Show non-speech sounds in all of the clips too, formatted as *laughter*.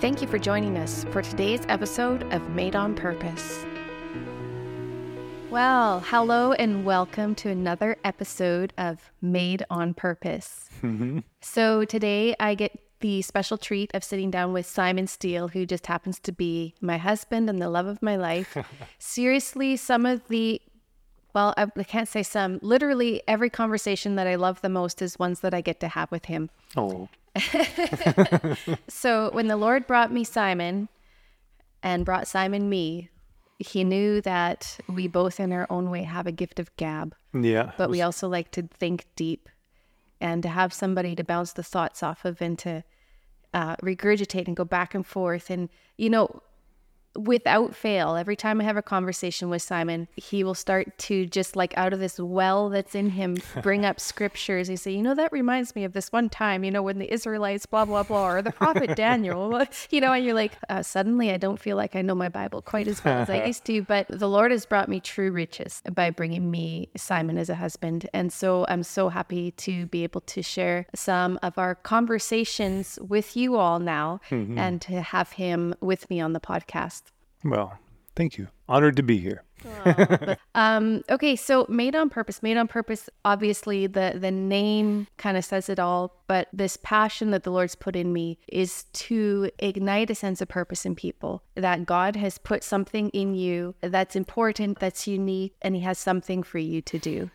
Thank you for joining us for today's episode of Made on Purpose. Well, hello and welcome to another episode of Made on Purpose. Mm-hmm. So, today I get the special treat of sitting down with Simon Steele, who just happens to be my husband and the love of my life. *laughs* Seriously, some of the well, I I can't say some. Literally, every conversation that I love the most is ones that I get to have with him. Oh, *laughs* So when the Lord brought me Simon and brought Simon me, he knew that we both in our own way have a gift of gab, yeah. but we also like to think deep and to have somebody to bounce the thoughts off of and to uh, regurgitate and go back and forth. And, you know, without fail, every time I have a conversation with Simon, he will start to just like out of this well that's in him *laughs* bring up scriptures. He say, you know, that reminds me of this one time, you know, when the Israelites, blah blah blah, or the prophet *laughs* Daniel, *laughs* you know, and you're like, uh, suddenly I don't feel like I know my Bible quite as well as I used to. But the Lord has brought me true riches by bringing me Simon as a husband, and so I'm so happy to be able to share some of our conversations with you all now, and to have him with me on the podcast. Well, thank you. Honored to be here. *laughs* Um, okay, so made on purpose, made on purpose. Obviously, the the name kind of says it all. But this passion that the Lord's put in me is to ignite a sense of purpose in people. That God has put something in you that's important, that's unique, and He has something for you to do.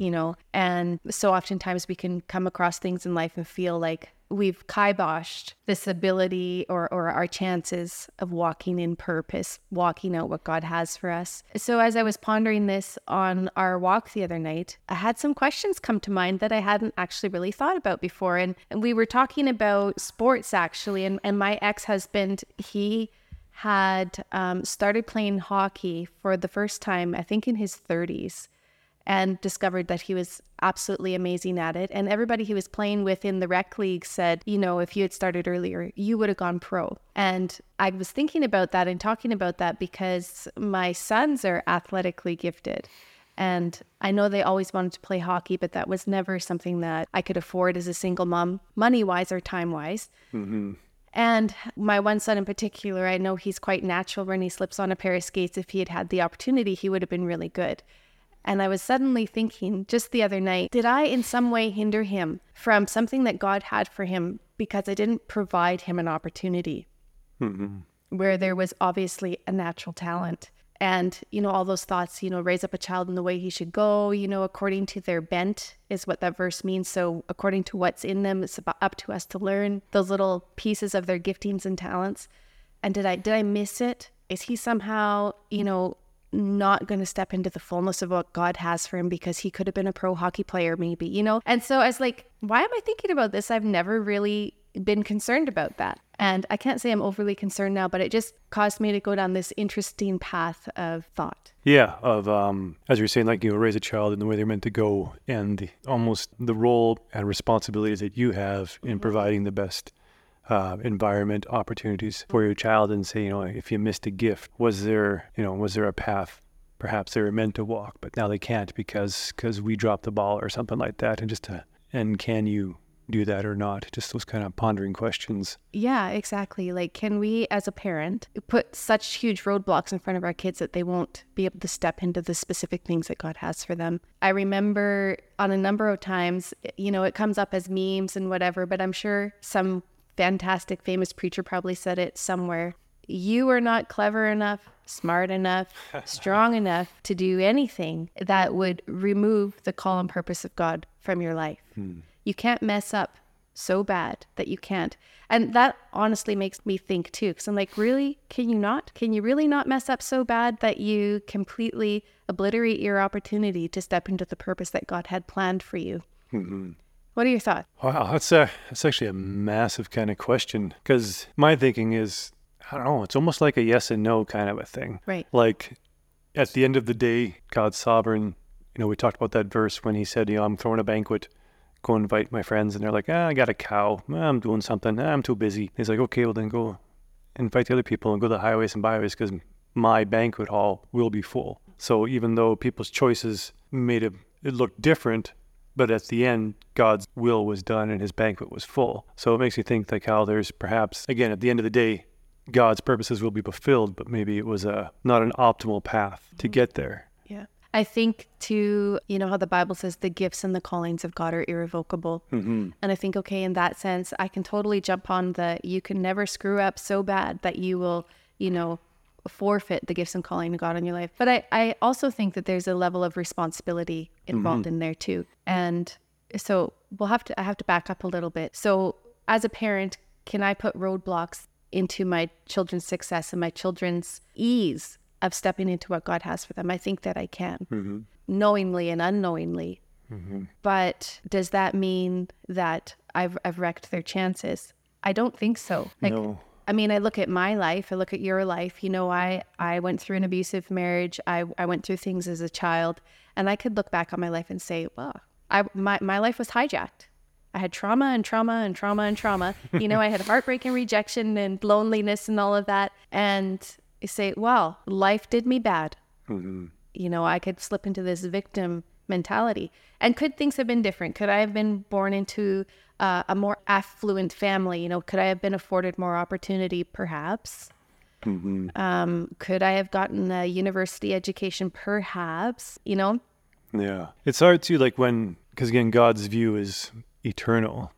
You know, and so oftentimes we can come across things in life and feel like we've kiboshed this ability or, or our chances of walking in purpose, walking out what God has for us. So, as I was pondering this on our walk the other night, I had some questions come to mind that I hadn't actually really thought about before. And, and we were talking about sports actually. And, and my ex husband, he had um, started playing hockey for the first time, I think in his 30s and discovered that he was absolutely amazing at it. And everybody he was playing with in the rec league said, you know, if you had started earlier, you would have gone pro. And I was thinking about that and talking about that because my sons are athletically gifted. And I know they always wanted to play hockey, but that was never something that I could afford as a single mom, money wise or time wise. Mm-hmm. And my one son in particular, I know he's quite natural when he slips on a pair of skates. If he had had the opportunity, he would have been really good. And I was suddenly thinking just the other night, did I in some way hinder him from something that God had for him because I didn't provide him an opportunity mm-hmm. where there was obviously a natural talent? And, you know, all those thoughts, you know, raise up a child in the way he should go, you know, according to their bent is what that verse means. So, according to what's in them, it's about, up to us to learn those little pieces of their giftings and talents. And did I did I miss it? Is he somehow, you know, not going to step into the fullness of what God has for him because he could have been a pro hockey player, maybe, you know? And so I was like, why am I thinking about this? I've never really been concerned about that. And I can't say I'm overly concerned now, but it just caused me to go down this interesting path of thought. Yeah, of um, as you're saying, like you know, raise a child in the way they're meant to go, and the, almost the role and responsibilities that you have in providing the best uh, environment opportunities for your child, and say, you know, if you missed a gift, was there, you know, was there a path? Perhaps they were meant to walk, but now they can't because because we dropped the ball or something like that, and just to, and can you do that or not? Just those kind of pondering questions. Yeah, exactly. Like, can we as a parent put such huge roadblocks in front of our kids that they won't be able to step into the specific things that God has for them? I remember on a number of times, you know, it comes up as memes and whatever, but I'm sure some fantastic, famous preacher probably said it somewhere. You are not clever enough, smart enough, *laughs* strong enough to do anything that would remove the call and purpose of God from your life. Hmm. You can't mess up so bad that you can't. And that honestly makes me think too, because I'm like, really? Can you not? Can you really not mess up so bad that you completely obliterate your opportunity to step into the purpose that God had planned for you? *laughs* Hmm. What are your thoughts? Wow, that's a that's actually a massive kind of question because my thinking is I don't know, it's almost like a yes and no kind of a thing. Right. Like at the end of the day, God's sovereign. You know, we talked about that verse when he said, you know, I'm throwing a banquet, go invite my friends, and they're like, ah, I got a cow, Ah, I'm doing something, Ah, I'm too busy. He's like, okay, well then go invite the other people and go to the highways and byways because my banquet hall will be full. So even though people's choices made it, it look different, but at the end, God's will was done and his banquet was full. So it makes me think like how there's perhaps, again, at the end of the day, God's purposes will be fulfilled, but maybe it was a not an optimal path to get there. Yeah. I think to, you know, how the Bible says the gifts and the callings of God are irrevocable. Mm-hmm. And I think, okay, in that sense, I can totally jump on the you can never screw up so bad that you will, you know, forfeit the gifts and calling of God in your life. But I, I also think that there's a level of responsibility involved in there too. And so we'll have to, I have to back up a little bit. So as a parent, can I put roadblocks into my children's success and my children's ease of stepping into what God has for them? I think that I can, Mm-hmm. knowingly and unknowingly. But does that mean that I've, I've wrecked their chances? I don't think so. Like, no. I mean, I look at my life, I look at your life. You know, I I went through an abusive marriage. I I went through things as a child, and I could look back on my life and say, well, I my my life was hijacked. I had trauma and trauma and trauma and trauma. *laughs* You know, I had heartbreak and rejection and loneliness and all of that. And you say, well, life did me bad. Mm-hmm. You know, I could slip into this victim mentality. And could things have been different? Could I have been born into uh, a more affluent family? You know, could I have been afforded more opportunity? Perhaps. Mm-hmm. Um, could I have gotten a university education? Perhaps. You know, Yeah. It's hard to like when, because again, God's view is eternal.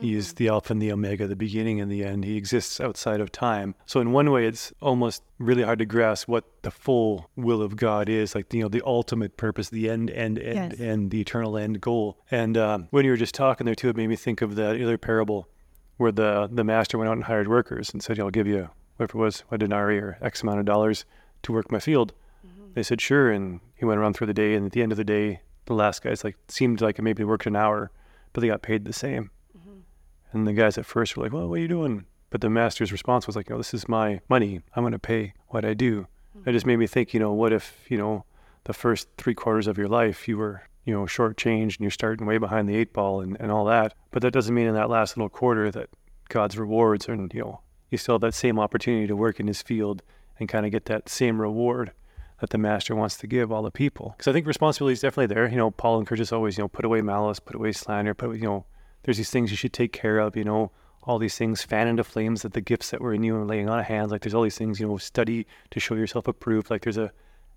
He is the Alpha and the Omega, the beginning and the end. He exists outside of time. So in one way, it's almost really hard to grasp what the full will of God is, like you know, the ultimate purpose, the end, end, end, Yes. end, the eternal end goal. And um, when you were just talking there too, it made me think of the other parable where the the master went out and hired workers and said, "I'll give you whatever it was, a denarii or X amount of dollars to work my field." They said, "Sure," and he went around through the day. And at the end of the day, the last guys like seemed like maybe worked an hour, but they got paid the same. And the guys at first were like, "Well, what are you doing?" But the master's response was like, "No, this is my money. I'm going to pay what I do." It just made me think, you know, what if you know the first three quarters of your life you were you know shortchanged and you're starting way behind the eight ball and, and all that. But that doesn't mean in that last little quarter that God's rewards are, you know, you still have that same opportunity to work in His field and kind of get that same reward that the master wants to give all the people. Because I think responsibility is definitely there. You know, Paul encourages always, you know, put away malice, put away slander, put, you know, there's these things you should take care of, you know, all these things, fan into flames that the gifts that were in you and laying on of hands. Like there's all these things, you know, study to show yourself approved. Like there's a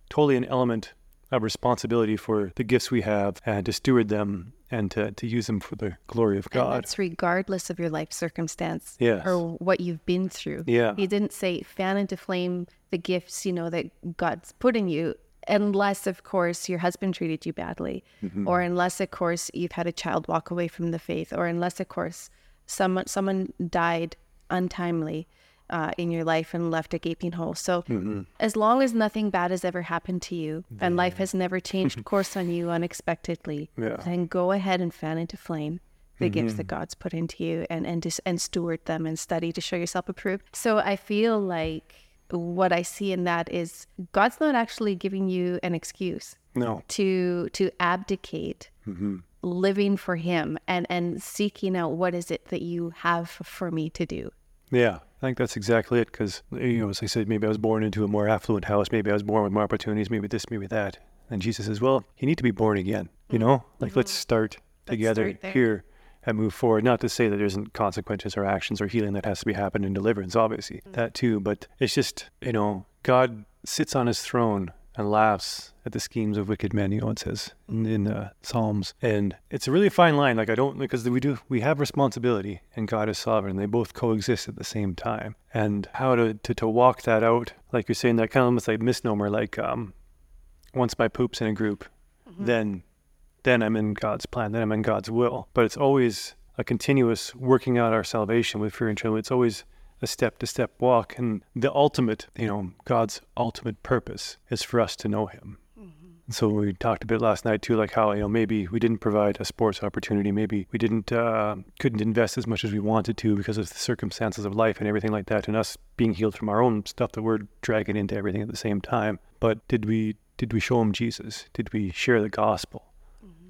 totally an element of responsibility for the gifts we have and to steward them and to, to use them for the glory of And God. that's regardless of your life circumstance Yes. or what you've been through. Yeah. He didn't say fan into flame the gifts, you know, that God's put in you, unless, of course, your husband treated you badly, Mm-hmm. or unless, of course, you've had a child walk away from the faith, or unless, of course, someone someone died untimely uh, in your life and left a gaping hole. So, Mm-hmm. as long as nothing bad has ever happened to you and life has never changed *laughs* course on you unexpectedly, Yeah. then go ahead and fan into flame the gifts Mm-hmm. that God's put into you and and just and steward them and study to show yourself approved. So I feel like what I see in that is God's not actually giving you an excuse No. to to abdicate Mm-hmm. living for him and and seeking out what is it that you have for me to do. Yeah, I think that's exactly it. Because you know, as I said, maybe I was born into a more affluent house. Maybe I was born with more opportunities. Maybe this, maybe that. And Jesus says, "Well, you need to be born again. You know, like let's start together start here and move forward. Not to say that there isn't consequences or actions or healing that has to be happened in deliverance. Obviously, mm. that too. But it's just you know, God sits on His throne and laughs at the schemes of wicked men. You know, it says in, mm. in the Psalms, and it's a really fine line. Like I don't because we do we have responsibility, and God is sovereign. They both coexist at the same time, and how to to, to walk that out, like you're saying, that kind of almost like misnomer, like um, once my poop's in a group, mm-hmm. then then I'm in God's plan, then I'm in God's will. But it's always a continuous working out our salvation with fear and trembling. It's always a step to step walk. And the ultimate, you know, God's ultimate purpose is for us to know Him. And so we talked a bit last night too, like how you know maybe we didn't provide a sports opportunity, maybe we didn't uh, couldn't invest as much as we wanted to because of the circumstances of life and everything like that, and us being healed from our own stuff that we're dragging into everything at the same time. But did we did we show him Jesus? Did we share the gospel?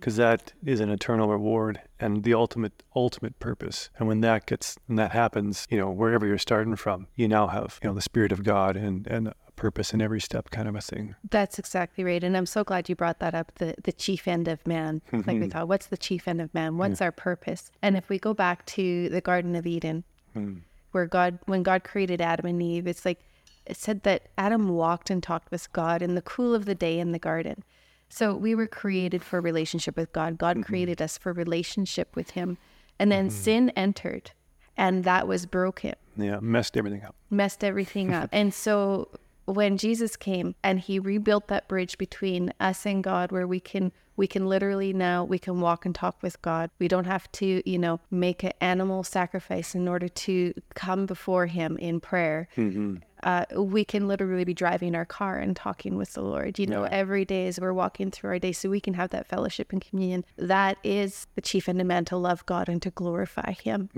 Because that is an eternal reward and the ultimate ultimate purpose and when that gets when that happens you know wherever you're starting from you now have you know the spirit of god and and a purpose in every step kind of a thing. That's exactly right. And I'm so glad you brought that up the, the chief end of man. Like we *laughs* thought, what's the chief end of man? What's our purpose? And if we go back to the Garden of Eden, hmm. where God, when God created Adam and Eve, it's like it said that Adam walked and talked with God in the cool of the day in the garden. So we were created for a relationship with God. God mm-hmm. created us for relationship with Him. And then mm-hmm. sin entered and that was broken Yeah, messed everything up. messed everything up. *laughs* And so when Jesus came and he rebuilt that bridge between us and God where we can we can literally now we can walk and talk with God. We don't have to, you know, make an animal sacrifice in order to come before him in prayer. Mm-hmm. Uh, we can literally be driving our car and talking with the Lord, you know, every day as we're walking through our day so we can have that fellowship and communion. That is the chief end of man to love God and to glorify him.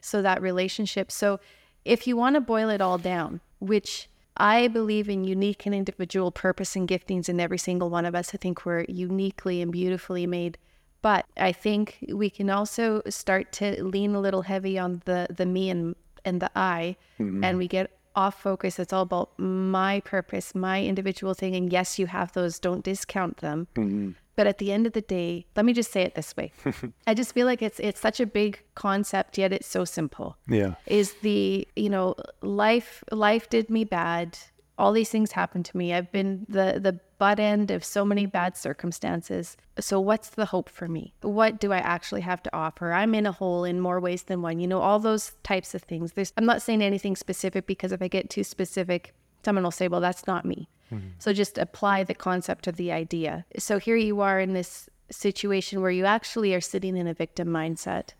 So that relationship. So if you want to boil it all down which i believe in unique and individual purpose and giftings in every single one of us i think we're uniquely and beautifully made. But i think we can also start to lean a little heavy on the the me and and the i and we get off focus it's all about my purpose my individual thing and yes you have those don't discount them mm-hmm. but at the end of the day, let me just say it this way. *laughs* I just feel like it's it's such a big concept yet it's so simple. Yeah. Is the, you know, life life did me bad. All these things happen to me. I've been the the butt end of so many bad circumstances. So what's the hope for me? What do I actually have to offer? I'm in a hole in more ways than one. You know, all those types of things. There's I'm not saying anything specific because if I get too specific, someone will say, "Well, that's not me." Mm-hmm. So just apply the concept of the idea. So here you are in this situation where you actually are sitting in a victim mindset.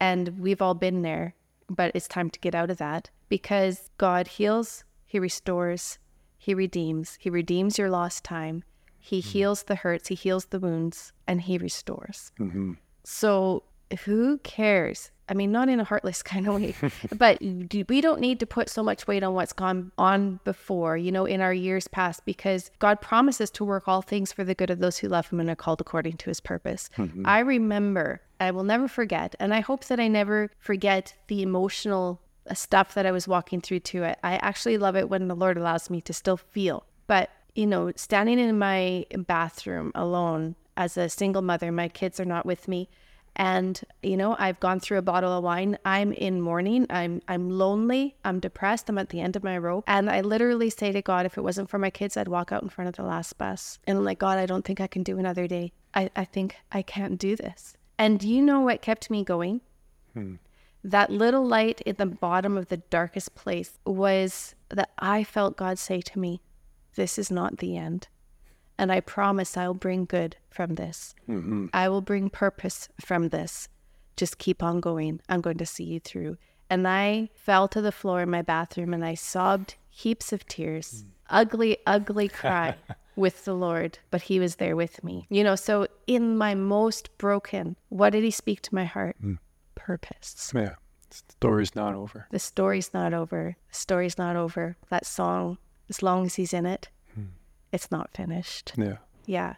And we've all been there, but it's time to get out of that because God heals, He restores, He redeems. He redeems your lost time. He mm-hmm. heals the hurts, He heals the wounds, and He restores. Mm-hmm. So who cares? I mean, not in a heartless *laughs* kind of way, *laughs* but we don't need to put so much weight on what's gone on before, you know, in our years past, because God promises to work all things for the good of those who love Him and are called according to His purpose. Mm-hmm. I remember, I will never forget, and I hope that I never forget the emotional stuff that I was walking through too. I, I actually love it when the Lord allows me to still feel. But, you know, standing in my bathroom alone as a single mother, my kids are not with me. And, you know, I've gone through a bottle of wine. I'm in mourning. I'm I'm lonely. I'm depressed. I'm at the end of my rope. And I literally say to God, if it wasn't for my kids, I'd walk out in front of the last bus. And I'm like, God, I don't think I can do another day. I, I think I can't do this. And do you know what kept me going? Hmm. That little light in the bottom of the darkest place was that I felt God say to me, This is not the end. And I promise I'll bring good from this. Mm-hmm. I will bring purpose from this. Just keep on going. I'm going to see you through. And I fell to the floor in my bathroom and I sobbed heaps of tears, mm. ugly, ugly *laughs* cry with the Lord, but He was there with me. You know, so in my most broken, what did He speak to my heart? Mm. Purpose. Yeah. The story's not over. The story's not over. The story's not over. That song, as long as He's in it, hmm. it's not finished. Yeah. Yeah.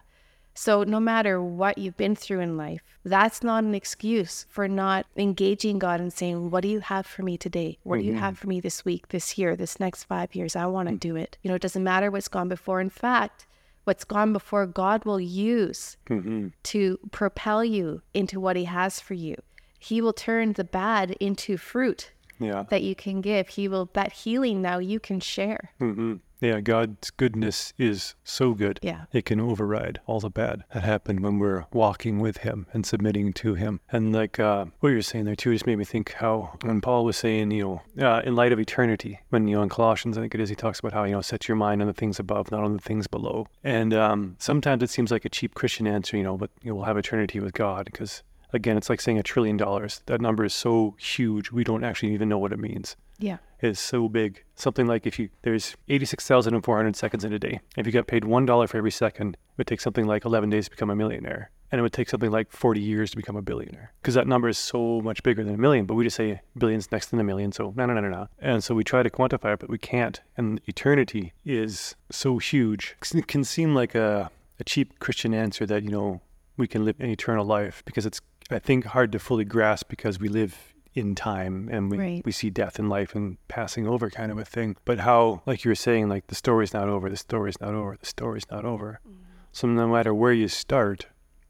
So, no matter what you've been through in life, that's not an excuse for not engaging God and saying, What do you have for me today? What do you mm-hmm. have for me this week, this year, this next five years? I want to hmm. do it. You know, it doesn't matter what's gone before. In fact, what's gone before, God will use mm-hmm. to propel you into what He has for you. He will turn the bad into fruit Yeah. that you can give. He will, that healing now you can share. hmm Yeah, God's goodness is so good. Yeah. It can override all the bad that happened when we're walking with Him and submitting to Him. And like uh, what you're saying there too, just made me think how when Paul was saying, you know, uh, in light of eternity, when you know in Colossians, I think it is, he talks about how you know set your mind on the things above, not on the things below. And um, sometimes it seems like a cheap Christian answer, you know, but you know, we'll have eternity with God because. Again, it's like saying a trillion dollars. That number is so huge, we don't actually even know what it means Yeah. is so big. Something like if you there's 86,400 seconds in a day. If you got paid one dollar for every second, it would take something like 11 days to become a millionaire, and it would take something like 40 years to become a billionaire. Because that number is so much bigger than a million. But we just say billions next to a million, so no, no, no, no, no. And so we try to quantify it, but we can't. And eternity is so huge. It can seem like a a cheap Christian answer that you know we can live an eternal life because it's I think hard to fully grasp because we live in time and we, Right. we see death and life and passing over kind of a thing. But how, like you were saying, like the story's not over, the story's not over, the story's not over. Mm. So no matter where you start,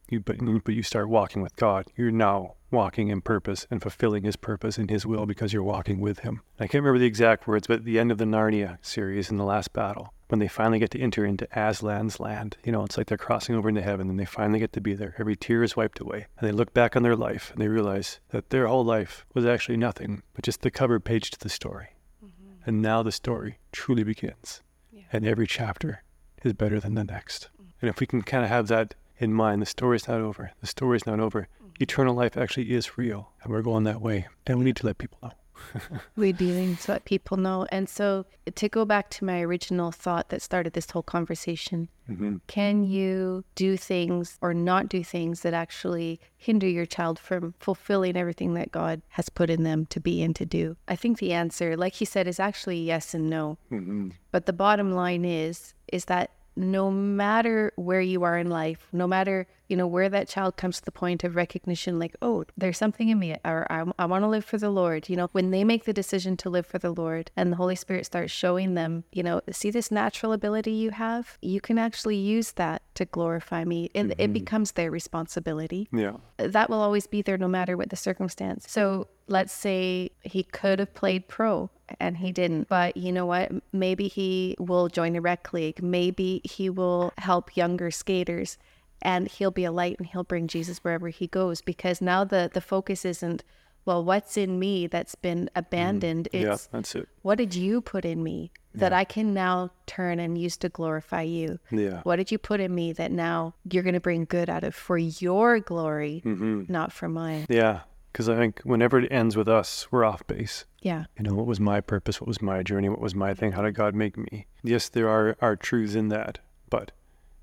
you but, but you start walking with God. You're now walking in purpose and fulfilling His purpose and His will because you're walking with Him. I can't remember the exact words, but at the end of the Narnia series in the last battle, when they finally get to enter into Aslan's land, you know, it's like they're crossing over into heaven and they finally get to be there. Every tear is wiped away. And they look back on their life and they realize that their whole life was actually nothing but just the cover page to the story. Mm-hmm. And now the story truly begins. And every chapter is better than the next. Mm. And if we can kind of have that in mind, the story's not over. The story's not over. Mm. Eternal life actually is real. And we're going that way. And we need to let people know. We do need to let people know. And so, to go back to my original thought that started this whole conversation, hmm can you do things or not do things that actually hinder your child from fulfilling everything that God has put in them to be and to do? I think the answer, like he said, is actually yes and no. hmm But the bottom line is is that no matter where you are in life, no matter you know where that child comes to the point of recognition, like oh, there's something in me, or I, I want to live for the Lord. You know, when they make the decision to live for the Lord, and the Holy Spirit starts showing them, you know, see this natural ability you have, you can actually use that to glorify me, and it mm-hmm. becomes their responsibility Yeah. that will always be there no matter what the circumstance. So let's say he could have played pro and he didn't, but you know what? Maybe he will join a rec league. Maybe he will help younger skaters and he'll be a light and he'll bring Jesus wherever he goes because now the, the focus isn't, well, what's in me that's been abandoned? yeah, It's that's it. what did you put in me that I can now turn and use to glorify you? Yeah. What did you put in me that now you're going to bring good out of for your glory, hmm not for mine? Yeah. Because I think whenever it ends with us, we're off base. Yeah. You know, what was my purpose? What was my journey? What was my thing? How did God make me? Yes, there are, are truths in that, but,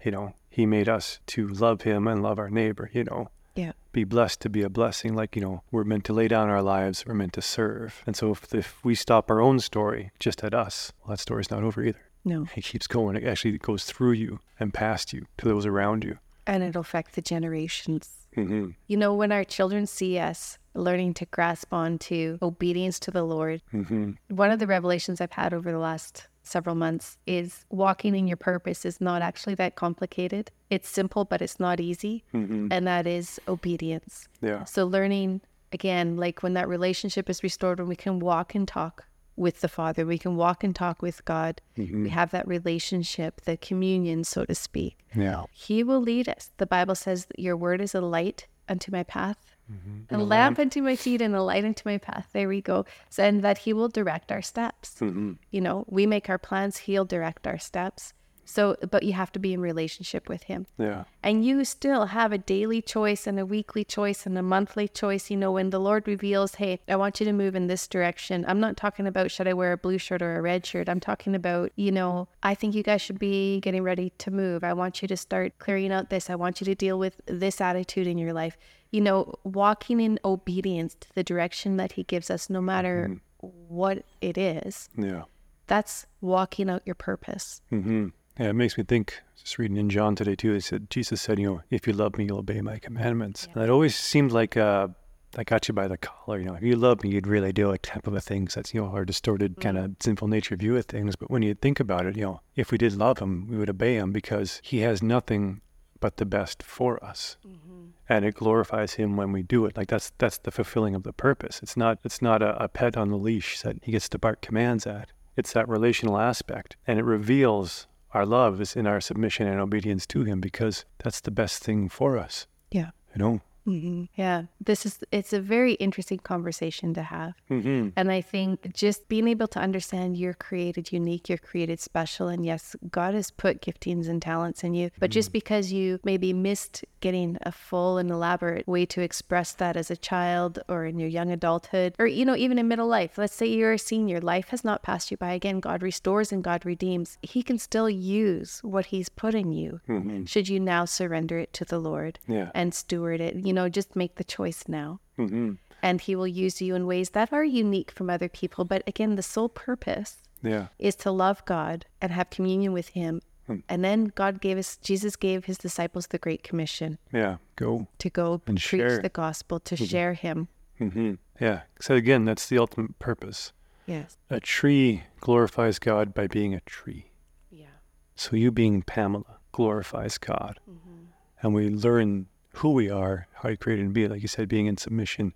you know, He made us to love Him and love our neighbor, you know, Yeah. be blessed to be a blessing. Like, you know, we're meant to lay down our lives, we're meant to serve. And so if, if we stop our own story just at us, well, that story's not over either. No. It keeps going. It actually goes through you and past you to those around you. And it'll affect the generations. hmm You know, when our children see us learning to grasp onto obedience to the Lord, hmm one of the revelations I've had over the last several months is walking in your purpose is not actually that complicated. It's simple, but it's not easy. hmm And that is obedience. Yeah. So learning again, like when that relationship is restored, when we can walk and talk with the Father, we can walk and talk with God. hmm We have that relationship, the communion, so to speak. Yeah. He will lead us. The Bible says that your word is a light unto my path, Mm-hmm. a lamp unto my feet, and a light unto my path. There we go. So, and that He will direct our steps. hmm You know, we make our plans, He'll direct our steps. So, but you have to be in relationship with Him. Yeah. And you still have a daily choice and a weekly choice and a monthly choice. You know, when the Lord reveals, hey, I want you to move in this direction, I'm not talking about should I wear a blue shirt or a red shirt. I'm talking about, you know, I think you guys should be getting ready to move. I want you to start clearing out this. I want you to deal with this attitude in your life. You know, walking in obedience to the direction that He gives us, no matter what it is, Yeah. that's walking out your purpose. hmm Yeah, it makes me think. Just reading in John today too. They said Jesus said, "You know, if you love me, you'll obey my commandments." And it always seemed like uh, I got you by the collar. You know, if you love me, you'd really do it, type of a thing. 'cause that's you know our distorted kind of sinful nature view of things. But when you think about it, you know, if we did love him, we would obey him because he has nothing but the best for us. Mm-hmm. And it glorifies him when we do it. Like that's that's the fulfilling of the purpose. It's not it's not a, a pet on the leash that he gets to bark commands at. It's that relational aspect, and it reveals our love is in our submission and obedience to Him because that's the best thing for us. Yeah. You know. Hmm Yeah. This is, it's a very interesting conversation to have. Mm-hmm. And I think just being able to understand you're created unique, you're created special. And yes, God has put giftings and talents in you. But just because you maybe missed getting a full and elaborate way to express that as a child or in your young adulthood, or, you know, even in middle life, let's say you're a senior, life has not passed you by. Again, God restores and God redeems. He can still use what He's put in you. Mm-hmm. Should you now surrender it to the Lord Yeah. and steward it? You know, just make the choice now Mm-hmm. and he will use you in ways that are unique from other people. But again, the sole purpose Yeah. is to love God and have communion with him. Hmm. And then God gave us, Jesus gave his disciples the Great Commission Yeah. Go. to go And preach share. the gospel, to share him hmm Yeah. So again, that's the ultimate purpose. Yes. A tree glorifies God by being a tree. Yeah. So you being Pamela glorifies God. Mm-hmm. And we learn who we are, how He created and be, like you said, being in submission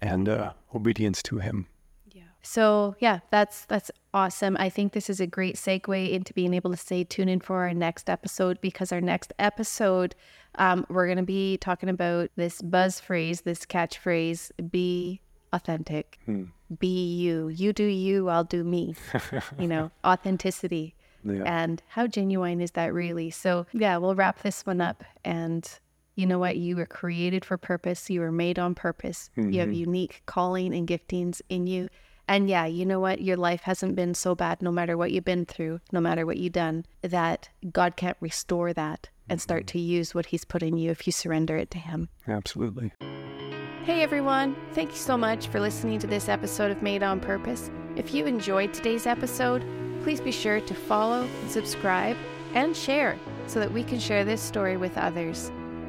and uh, obedience to Him. Yeah. So yeah, that's that's awesome. I think this is a great segue into being able to say tune in for our next episode because our next episode, um, we're gonna be talking about this buzz phrase, this catchphrase, be authentic. Hmm. Be you. You do you, I'll do me. *laughs* you know, authenticity. Yeah. And how genuine is that really? So, yeah, we'll wrap this one up. And you know what? You were created for purpose. You were made on purpose. You have mm-hmm. unique calling and giftings in you. And yeah, you know what? Your life hasn't been so bad, no matter what you've been through, no matter what you've done, that God can't restore that and start mm-hmm. to use what He's put in you if you surrender it to Him. Absolutely. Hey everyone, thank you so much for listening to this episode of Made on Purpose. If you enjoyed today's episode, please be sure to follow, subscribe, and share so that we can share this story with others.